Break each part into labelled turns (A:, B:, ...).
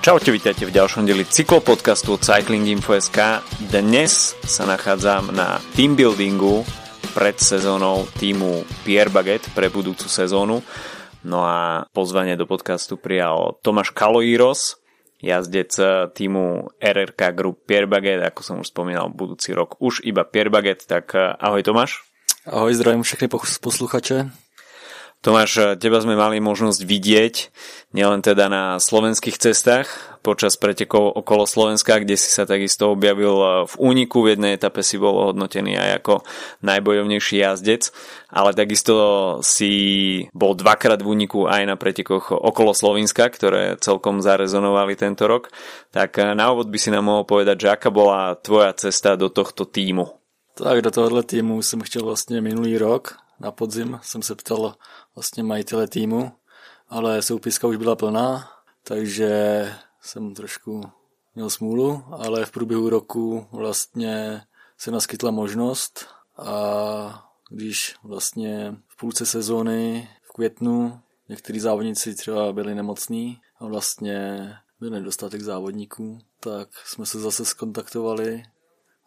A: Čaute, vítajte v ďalšom deli cyklopodcastu od Cycling Info.sk. Dnes sa nachádzam na team buildingu pred sezónou týmu Pierre Baguette pre budúcu sezónu. No a pozvanie do podcastu prijal Tomáš Kaloíros, jazdec týmu RRK Group Pierre Baguette, ako som už spomínal, budúci rok už iba Pierre Baguette, tak ahoj Tomáš.
B: Ahoj, zdravím všechny posluchače.
A: Tomáš, teba sme mali možnosť vidieť nielen teda na slovenských cestách počas pretekov okolo Slovenska, kde si sa takisto objavil v úniku, v jednej etape si bol hodnotený aj ako najbojovnejší jazdec, ale takisto si bol dvakrát v úniku aj na pretekoch okolo Slovenska, ktoré celkom zarezonovali tento rok. Tak na úvod by si nám mohol povedať, že aká bola tvoja cesta do tohto týmu?
B: Tak do tohohle týmu jsem chtěl vlastně minulý rok, na podzim jsem se ptal vlastně majitele týmu, ale soupiska už byla plná, takže jsem trošku měl smůlu, ale v průběhu roku vlastně se naskytla možnost a když vlastně v půlce sezóny v květnu někteří závodníci třeba byli nemocní a vlastně byl nedostatek závodníků, tak jsme se zase skontaktovali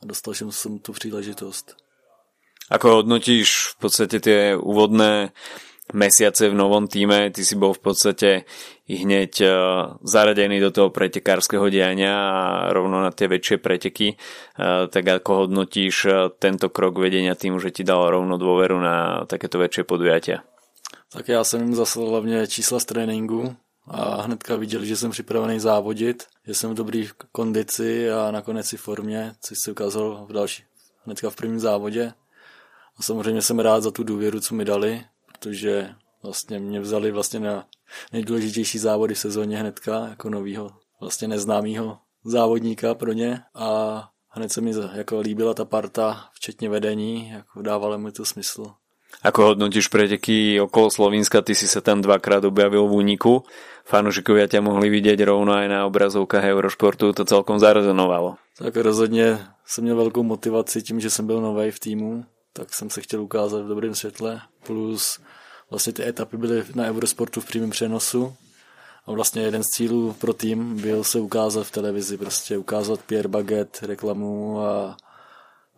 B: a dostal jsem tu příležitost.
A: Ako hodnotíš v podstate tie úvodné mesiace v novom týme, ty si bol v podstate hneď e, zaradený do toho pretekárskeho diania a rovno na tie väčšie preteky, e, tak ako hodnotíš e, tento krok vedenia týmu, že ti dal rovno dôveru na takéto väčšie podujatia?
B: Tak já jsem jim zaslal hlavně čísla z tréninku a hnedka viděli, že jsem připravený závodit, že jsem v dobrý kondici a nakonec i formě, což se ukázalo v další, hnedka v prvním závodě. A samozřejmě jsem rád za tu důvěru, co mi dali, protože vlastně mě vzali vlastně na nejdůležitější závody v sezóně hnedka, jako novýho, vlastně neznámýho závodníka pro ně a hned se mi jako líbila ta parta, včetně vedení, jako dávalo mi to smysl.
A: Ako hodnotíš preteky okolo Slovenska, ty si sa tam dvakrát objavil v úniku. Fanúšikovia ťa mohli vidieť rovno aj na obrazovkách Eurošportu, to celkom zarezonovalo.
B: Tak rozhodně jsem měl velkou motivaci tím, že jsem byl nový v týmu, tak jsem se chtěl ukázat v dobrém světle. Plus vlastně ty etapy byly na Eurosportu v přímém přenosu a vlastně jeden z cílů pro tým byl se ukázat v televizi, prostě ukázat Pierre Baguette, reklamu a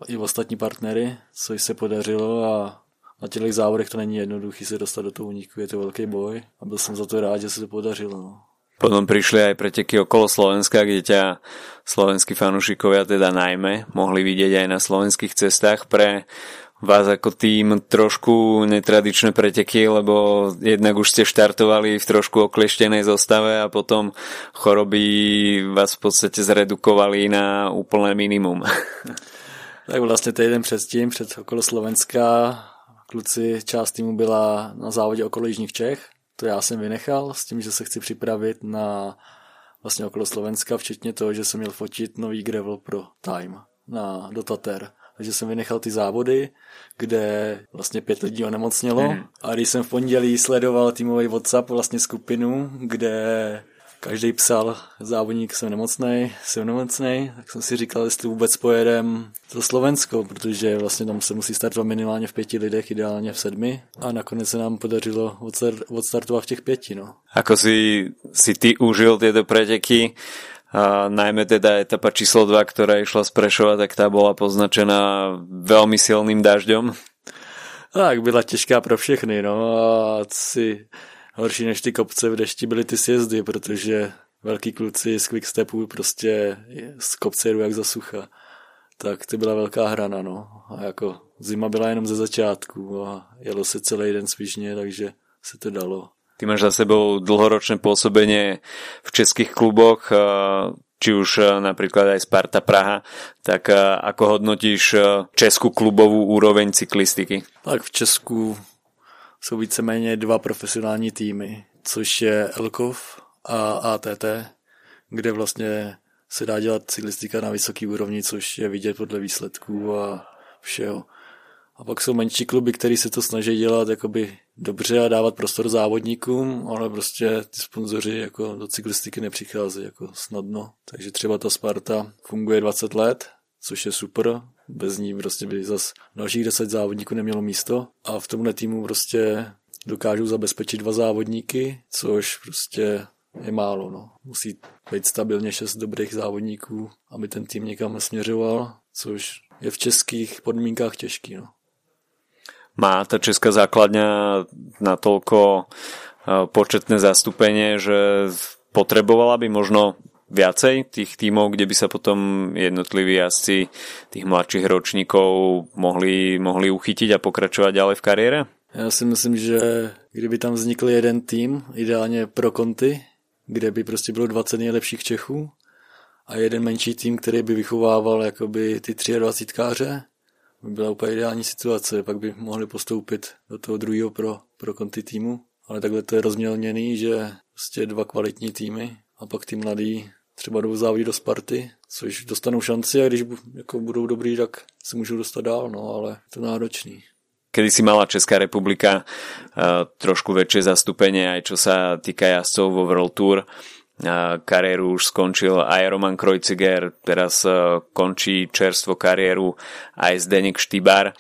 B: i ostatní partnery, což se podařilo a na těch závodech to není jednoduchý se dostat do toho úniku, je to velký boj a byl jsem za to rád, že se to podařilo. No.
A: Potom prišli aj preteky okolo Slovenska, kde ťa slovenskí fanúšikovia teda najmä mohli vidieť aj na slovenských cestách. Pre vás ako tým trošku netradičné preteky, lebo jednak už ste štartovali v trošku okleštenej zostave a potom choroby vás v podstate zredukovali na úplné minimum.
B: Tak vlastně týden předtím, před okolo Slovenska, kluci, část týmu byla na závodě okolo Jižních Čech. To já jsem vynechal s tím, že se chci připravit na vlastně okolo Slovenska, včetně toho, že jsem měl fotit nový gravel pro Time na Dotater takže jsem vynechal ty závody, kde vlastně pět lidí onemocnělo. Mm. A když jsem v pondělí sledoval týmový WhatsApp vlastně skupinu, kde každý psal, závodník jsem nemocný, jsem nemocný, tak jsem si říkal, jestli vůbec pojedem to Slovensko, protože vlastně tam se musí startovat minimálně v pěti lidech, ideálně v sedmi a nakonec se nám podařilo odstartovat v těch pěti. No.
A: Ako si, si ty užil tieto preteky? A najmä teda etapa číslo 2, ktorá išla z Prešova, tak tá bola poznačená veľmi silným dažďom.
B: Tak, byla těžká pro všechny, no a si horší než ty kopce v dešti byly ty sjezdy, protože velký kluci z quickstepu prostě z kopce jedou jak za sucha. Tak to byla velká hrana, no. A jako zima byla jenom ze začátku a jelo se celý den svižně, takže se to dalo.
A: Ty máš za sebou dlhoročné pôsobenie v českých kluboch, či už napríklad aj Sparta Praha, tak ako hodnotíš českú klubovú úroveň cyklistiky?
B: Tak v Česku jsou víceméně dva profesionální týmy, což je Elkov a ATT, kde vlastně se dá dělat cyklistika na vysoký úrovni, což je vidět podle výsledků a všeho. A pak jsou menší kluby, které se to snaží dělat jakoby dobře a dávat prostor závodníkům, ale prostě ty sponzoři jako do cyklistiky nepřicházejí jako snadno. Takže třeba ta Sparta funguje 20 let, což je super. Bez ní prostě by zas dalších 10 závodníků nemělo místo. A v tomhle týmu prostě dokážou zabezpečit dva závodníky, což prostě je málo. No. Musí být stabilně šest dobrých závodníků, aby ten tým někam směřoval, což je v českých podmínkách těžký. No.
A: Má ta česká základňa natoľko eh, početné zastúpenie, že potrebovala by možno viacej tých tímov, kde by sa potom jednotliví jazdci tých mladších ročníkov mohli, mohli uchytiť a pokračovať ďalej v kariére?
B: Já si myslím, že kdyby tam vznikl jeden tým, ideálně pro konty, kde by prostě bylo 20 nejlepších Čechů a jeden menší tým, který by vychovával jakoby ty 23 káře, by byla úplně ideální situace, pak by mohli postoupit do toho druhého pro, pro konty týmu. Ale takhle to je rozmělněný, že prostě dva kvalitní týmy a pak ty mladí třeba jdou závodit do Sparty, což dostanou šanci a když jako budou dobrý, tak se můžou dostat dál, no ale je to náročný.
A: Kedy si mala Česká republika uh, trošku väčšie zastúpenie aj čo sa týka jazdcov vo World Tour. Kariéru už skončil aj Roman Krojciger, teraz uh, končí čerstvo kariéru aj Zdeněk Štýbar.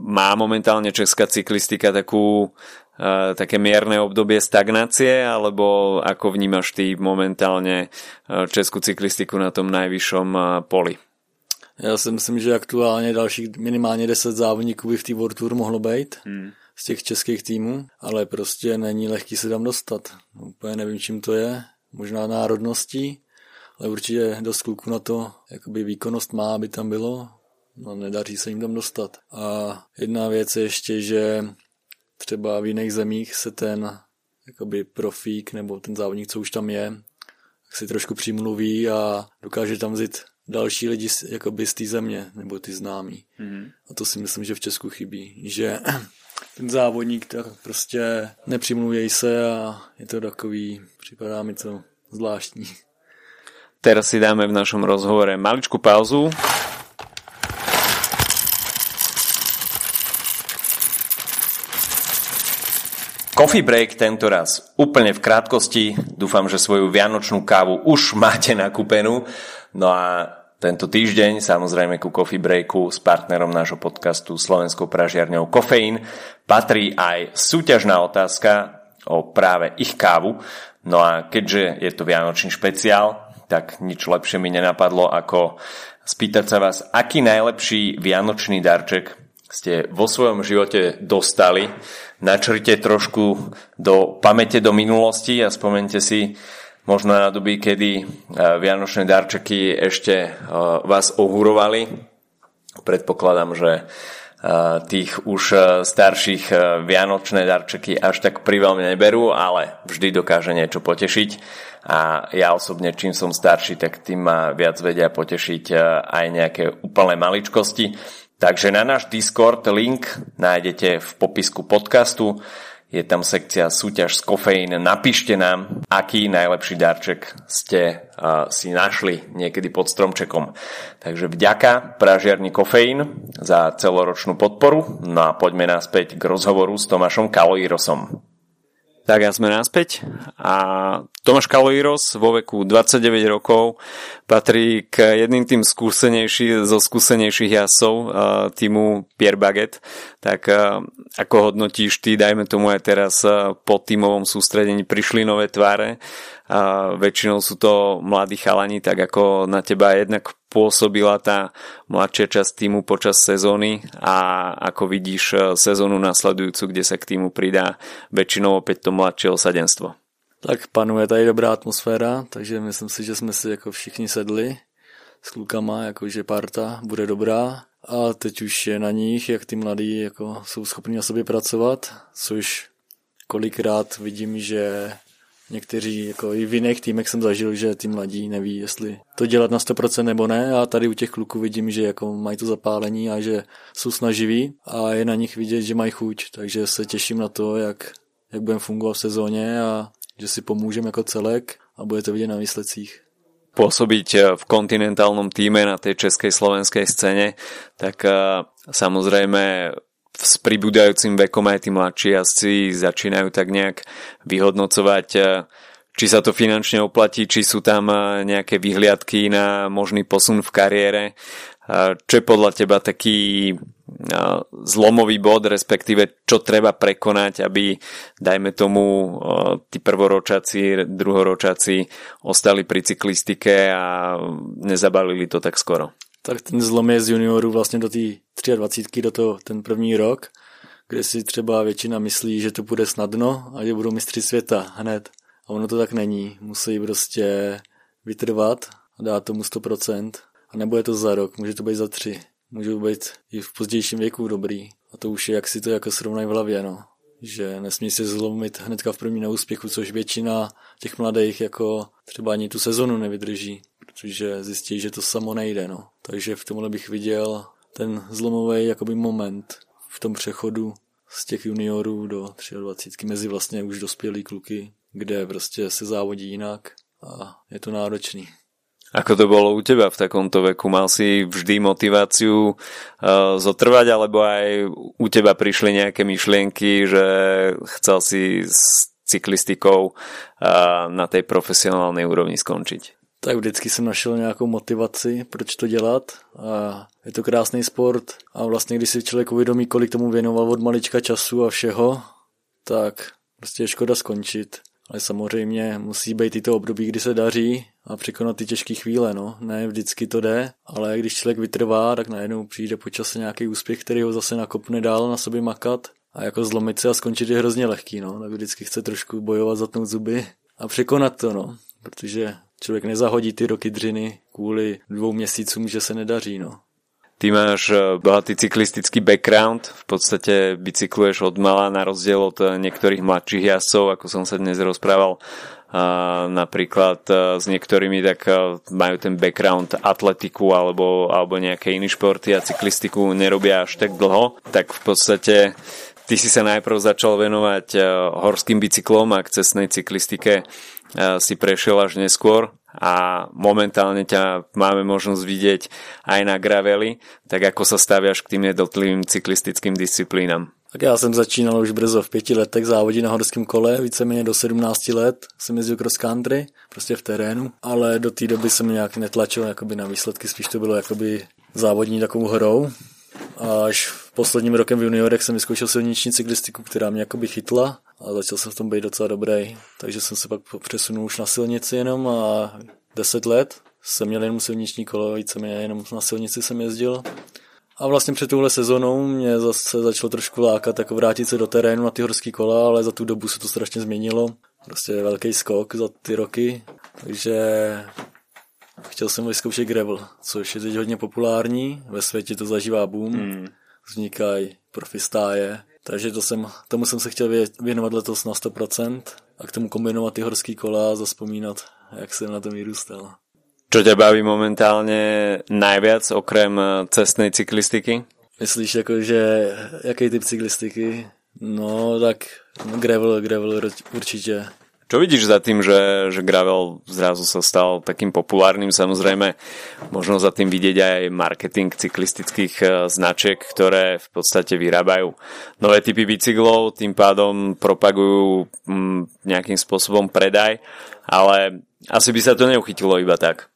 A: Má momentálne česká cyklistika takú také mierne obdobie stagnácie, alebo ako vnímaš ty momentálne českú cyklistiku na tom najvyššom poli?
B: Já si myslím, že aktuálně dalších minimálně 10 závodníků by v té World Tour mohlo být hmm. z těch českých týmů, ale prostě není lehký se tam dostat. Úplně nevím, čím to je. Možná národností, ale určitě dost kluků na to, jakoby výkonnost má, aby tam bylo. No, nedaří se jim tam dostat. A jedna věc je ještě, že třeba v jiných zemích se ten jakoby profík nebo ten závodník, co už tam je, si trošku přimluví a dokáže tam vzít další lidi jakoby z té země, nebo ty známí. Mm-hmm. A to si myslím, že v Česku chybí, že ten závodník tak prostě nepřimluvěj se a je to takový, připadá mi to zvláštní.
A: Teraz si dáme v našom rozhovore maličku pauzu. Coffee break tento raz úplne v krátkosti. Dúfam, že svoju vianočnú kávu už máte nakúpenú. No a tento týždeň samozrejme ku Coffee Breaku s partnerom nášho podcastu Slovenskou pražiarňou Kofeín patrí aj súťažná otázka o práve ich kávu. No a keďže je to Vianočný špeciál, tak nič lepšie mi nenapadlo ako spýtať sa vás, aký najlepší Vianočný darček ste vo svojom živote dostali. Načrite trošku do pamäte do minulosti a spomente si, možno na doby, kedy e, vianočné darčeky ešte e, vás ohurovali. Predpokladám, že e, tých už starších vianočné darčeky až tak priveľmi neberú, ale vždy dokáže niečo potešiť. A ja osobne, čím som starší, tak tým ma viac vedia potešiť aj nejaké úplné maličkosti. Takže na náš Discord link nájdete v popisku podcastu je tam sekcia súťaž z kofeín. Napíšte nám, aký najlepší darček ste uh, si našli niekedy pod stromčekom. Takže vďaka pražiarni kofeín za celoročnú podporu. No a poďme naspäť k rozhovoru s Tomášom Kaloirosom. Tak a sme naspäť a Tomáš Kaloiros vo veku 29 rokov patrí k jedným tým skúsenejší, zo skúsenejších jasov týmu Pierre Baguette. Tak ako hodnotíš ty, dajme tomu aj teraz po týmovom sústredení prišli nové tváre väčšinou sú to mladí chalani, tak ako na teba jednak pôsobila tá mladšia časť týmu počas sezóny a ako vidíš e, sezónu nasledujúcu, kde sa k týmu pridá väčšinou opäť to mladšie osadenstvo.
B: Tak panuje tady dobrá atmosféra, takže myslím si, že jsme si jako všichni sedli s klukama, jakože parta bude dobrá a teď už je na nich, jak ty mladí jako jsou schopni na sobě pracovat, což kolikrát vidím, že Někteří, jako i v jiných týmech jsem zažil, že ty mladí neví, jestli to dělat na 100% nebo ne. A tady u těch kluků vidím, že jako mají to zapálení a že jsou snaživí a je na nich vidět, že mají chuť, takže se těším na to, jak, jak budeme fungovat v sezóně a že si pomůžeme jako celek a bude to vidět na výsledcích.
A: Pôsobiť eh, v kontinentálnom týme na tej českej slovenskej scéne, tak eh, samozrejme s pribúdajúcim vekom aj tí mladší jazdci začínajú tak nejak vyhodnocovať, e, či sa to finančne oplatí, či sú tam e, nejaké vyhliadky na možný posun v kariére. E, čo je podľa teba taký zlomový bod, respektíve čo treba prekonať, aby, dajme tomu, tí prvoročaci, druhoročaci ostali pri cyklistike a nezabalili to tak skoro.
B: Tak ten zlom je z juniorů vlastně do té 23 do toho ten první rok, kde si třeba většina myslí, že to bude snadno a že budou mistři světa hned. A ono to tak není. Musí prostě vytrvat a dát tomu 100%. A nebo je to za rok, může to být za tři. Můžou být i v pozdějším věku dobrý. A to už je, jak si to jako srovnají v hlavě, no. Že nesmí se zlomit hnedka v první neúspěchu, což většina těch mladých jako třeba ani tu sezonu nevydrží, protože zjistí, že to samo nejde, no. Takže v tomhle bych viděl ten zlomový jakoby moment v tom přechodu z těch juniorů do 23 mezi vlastně už dospělý kluky, kde prostě se závodí jinak a je to náročný.
A: Ako to bolo u teba v takomto veku? Mal si vždy motiváciu uh, zotrvať, alebo aj u teba prišli nejaké myšlienky, že chcel si s cyklistikou uh, na tej profesionálnej úrovni skončiť?
B: Tak vždycky jsem našel nějakou motivaci, proč to dělat a je to krásný sport a vlastně když si člověk uvědomí, kolik tomu věnoval od malička času a všeho, tak prostě je škoda skončit. Ale samozřejmě musí být i to období, kdy se daří a překonat ty těžké chvíle, no. Ne vždycky to jde, ale když člověk vytrvá, tak najednou přijde po čase nějaký úspěch, který ho zase nakopne dál na sobě makat a jako zlomit se a skončit je hrozně lehký, no. Tak vždycky chce trošku bojovat, zatnout zuby a překonat to, no. Protože člověk nezahodí ty roky dřiny kvůli dvou měsícům, že se nedaří, no.
A: Ty máš eh, bohatý cyklistický background, v podstate bicykluješ od mala na rozdiel od eh, niektorých mladších jazdcov, ako som sa dnes rozprával a napríklad eh, s niektorými tak majú ten background atletiku alebo, alebo nejaké iné športy a cyklistiku nerobia až tak dlho, tak v podstate ty si sa najprv začal venovať horským bicyklom a k cestnej cyklistike si prešiel až neskôr a momentálne ťa máme možnosť vidieť aj na graveli, tak ako sa staviaš k tým jednotlivým cyklistickým disciplínám?
B: Tak já jsem začínal už brzo v pěti letech závodit na horském kole, víceméně do 17 let jsem jezdil cross country, prostě v terénu, ale do té doby jsem nějak netlačil jakoby na výsledky, spíš to bylo jakoby závodní takovou hrou. Až posledním rokem v juniorech jsem vyzkoušel silniční cyklistiku, která mě jakoby chytla a začal jsem v tom být docela dobrý, takže jsem se pak přesunul už na silnici jenom a 10 let jsem měl jenom silniční kolo, víceméně jenom na silnici jsem jezdil. A vlastně před touhle sezónou mě zase začalo trošku lákat jako vrátit se do terénu na ty horské kola, ale za tu dobu se to strašně změnilo. Prostě velký skok za ty roky, takže chtěl jsem vyzkoušet gravel, což je teď hodně populární, ve světě to zažívá boom, hmm. Vznikají profistáje, takže to jsem, tomu jsem se chtěl věnovat letos na 100% a k tomu kombinovat ty horský kola a zaspomínat, jak jsem na tom vyrůstal.
A: Čo ťa baví momentálně najviac okrem cestnej cyklistiky?
B: Myslíš jako, že jaký typ cyklistiky? No tak gravel, gravel určitě.
A: Čo vidíš za tým, že, že gravel zrazu sa stal takým populárnym? Samozrejme, možno za tým vidieť aj marketing cyklistických e, značiek, ktoré v podstate vyrábajú nové typy bicyklov, tým pádom propagujú mm, nejakým spôsobom predaj, ale asi by sa to neuchytilo iba tak.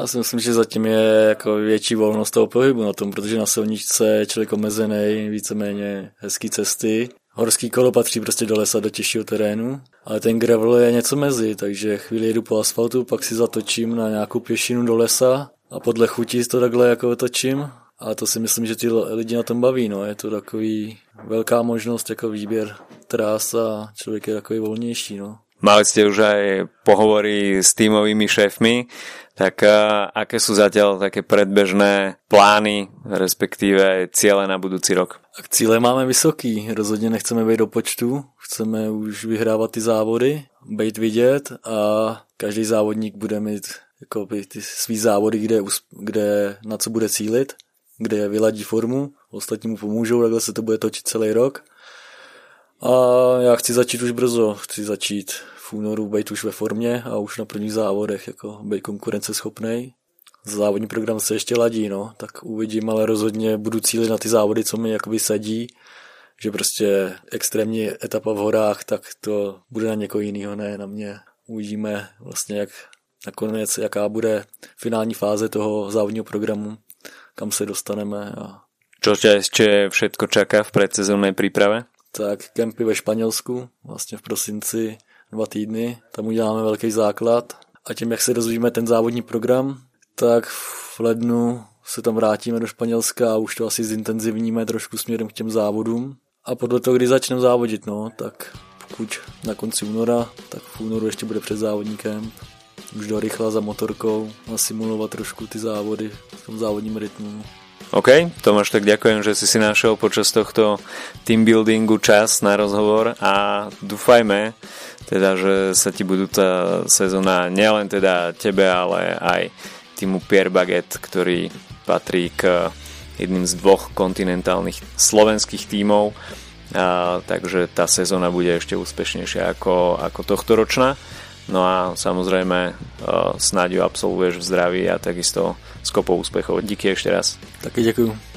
B: Já si myslím, že zatím je jako větší volnost toho pohybu na tom, protože na silničce je člověk omezený, víceméně hezký cesty Horský kolo patří prostě do lesa, do těžšího terénu, ale ten gravel je něco mezi, takže chvíli jedu po asfaltu, pak si zatočím na nějakou pěšinu do lesa a podle chutí to takhle jako točím. A to si myslím, že ty lidi na tom baví, no. Je to takový velká možnost jako výběr trás a člověk je takový volnější, no.
A: Mali ste už aj pohovory s tímovými šéfmi, tak aké sú zatiaľ také predbežné plány, respektíve ciele na budúci rok?
B: Tak cíle máme vysoký, rozhodně nechceme být do počtu, chceme už vyhrávat ty závody, být vidět a každý závodník bude mít jako ty svý závody, kde, kde na co bude cílit, kde vyladí formu, ostatní mu pomůžou, takhle se to bude točit celý rok. A já chci začít už brzo, chci začít v únoru být už ve formě a už na prvních závodech jako být konkurenceschopný. Závodní program se ještě ladí, no, tak uvidím, ale rozhodně budu cílit na ty závody, co mi jakoby sadí, že prostě extrémní etapa v horách, tak to bude na někoho jiného, ne na mě. Uvidíme vlastně, jak nakonec, jaká bude finální fáze toho závodního programu, kam se dostaneme a
A: Čo ťa ešte všetko čaká v predsezónnej príprave?
B: Tak kempy ve Španělsku, vlastně v prosinci dva týdny, tam uděláme velký základ a tím, jak se rozvíjíme ten závodní program, tak v lednu se tam vrátíme do Španělska a už to asi zintenzivníme trošku směrem k těm závodům. A podle toho, kdy začneme závodit, no, tak pokud na konci února, tak v únoru ještě bude před závodníkem. Už do rychla za motorkou, nasimulovat trošku ty závody v tom závodním rytmu.
A: OK, Tomáš, tak ďakujem, že si si našiel počas tohto team buildingu čas na rozhovor a dúfajme, teda, že sa ti budúca sezóna nielen teda tebe, ale aj týmu Pierre Baguette, ktorý patrí k jedným z dvoch kontinentálnych slovenských tímov, a, takže tá sezóna bude ešte úspešnejšia ako, ako tohto ročná. No a samozrejme snáď ju absolvuješ v zdraví a takisto s kopou úspechov. Díky ešte raz.
B: Taky ďakujem.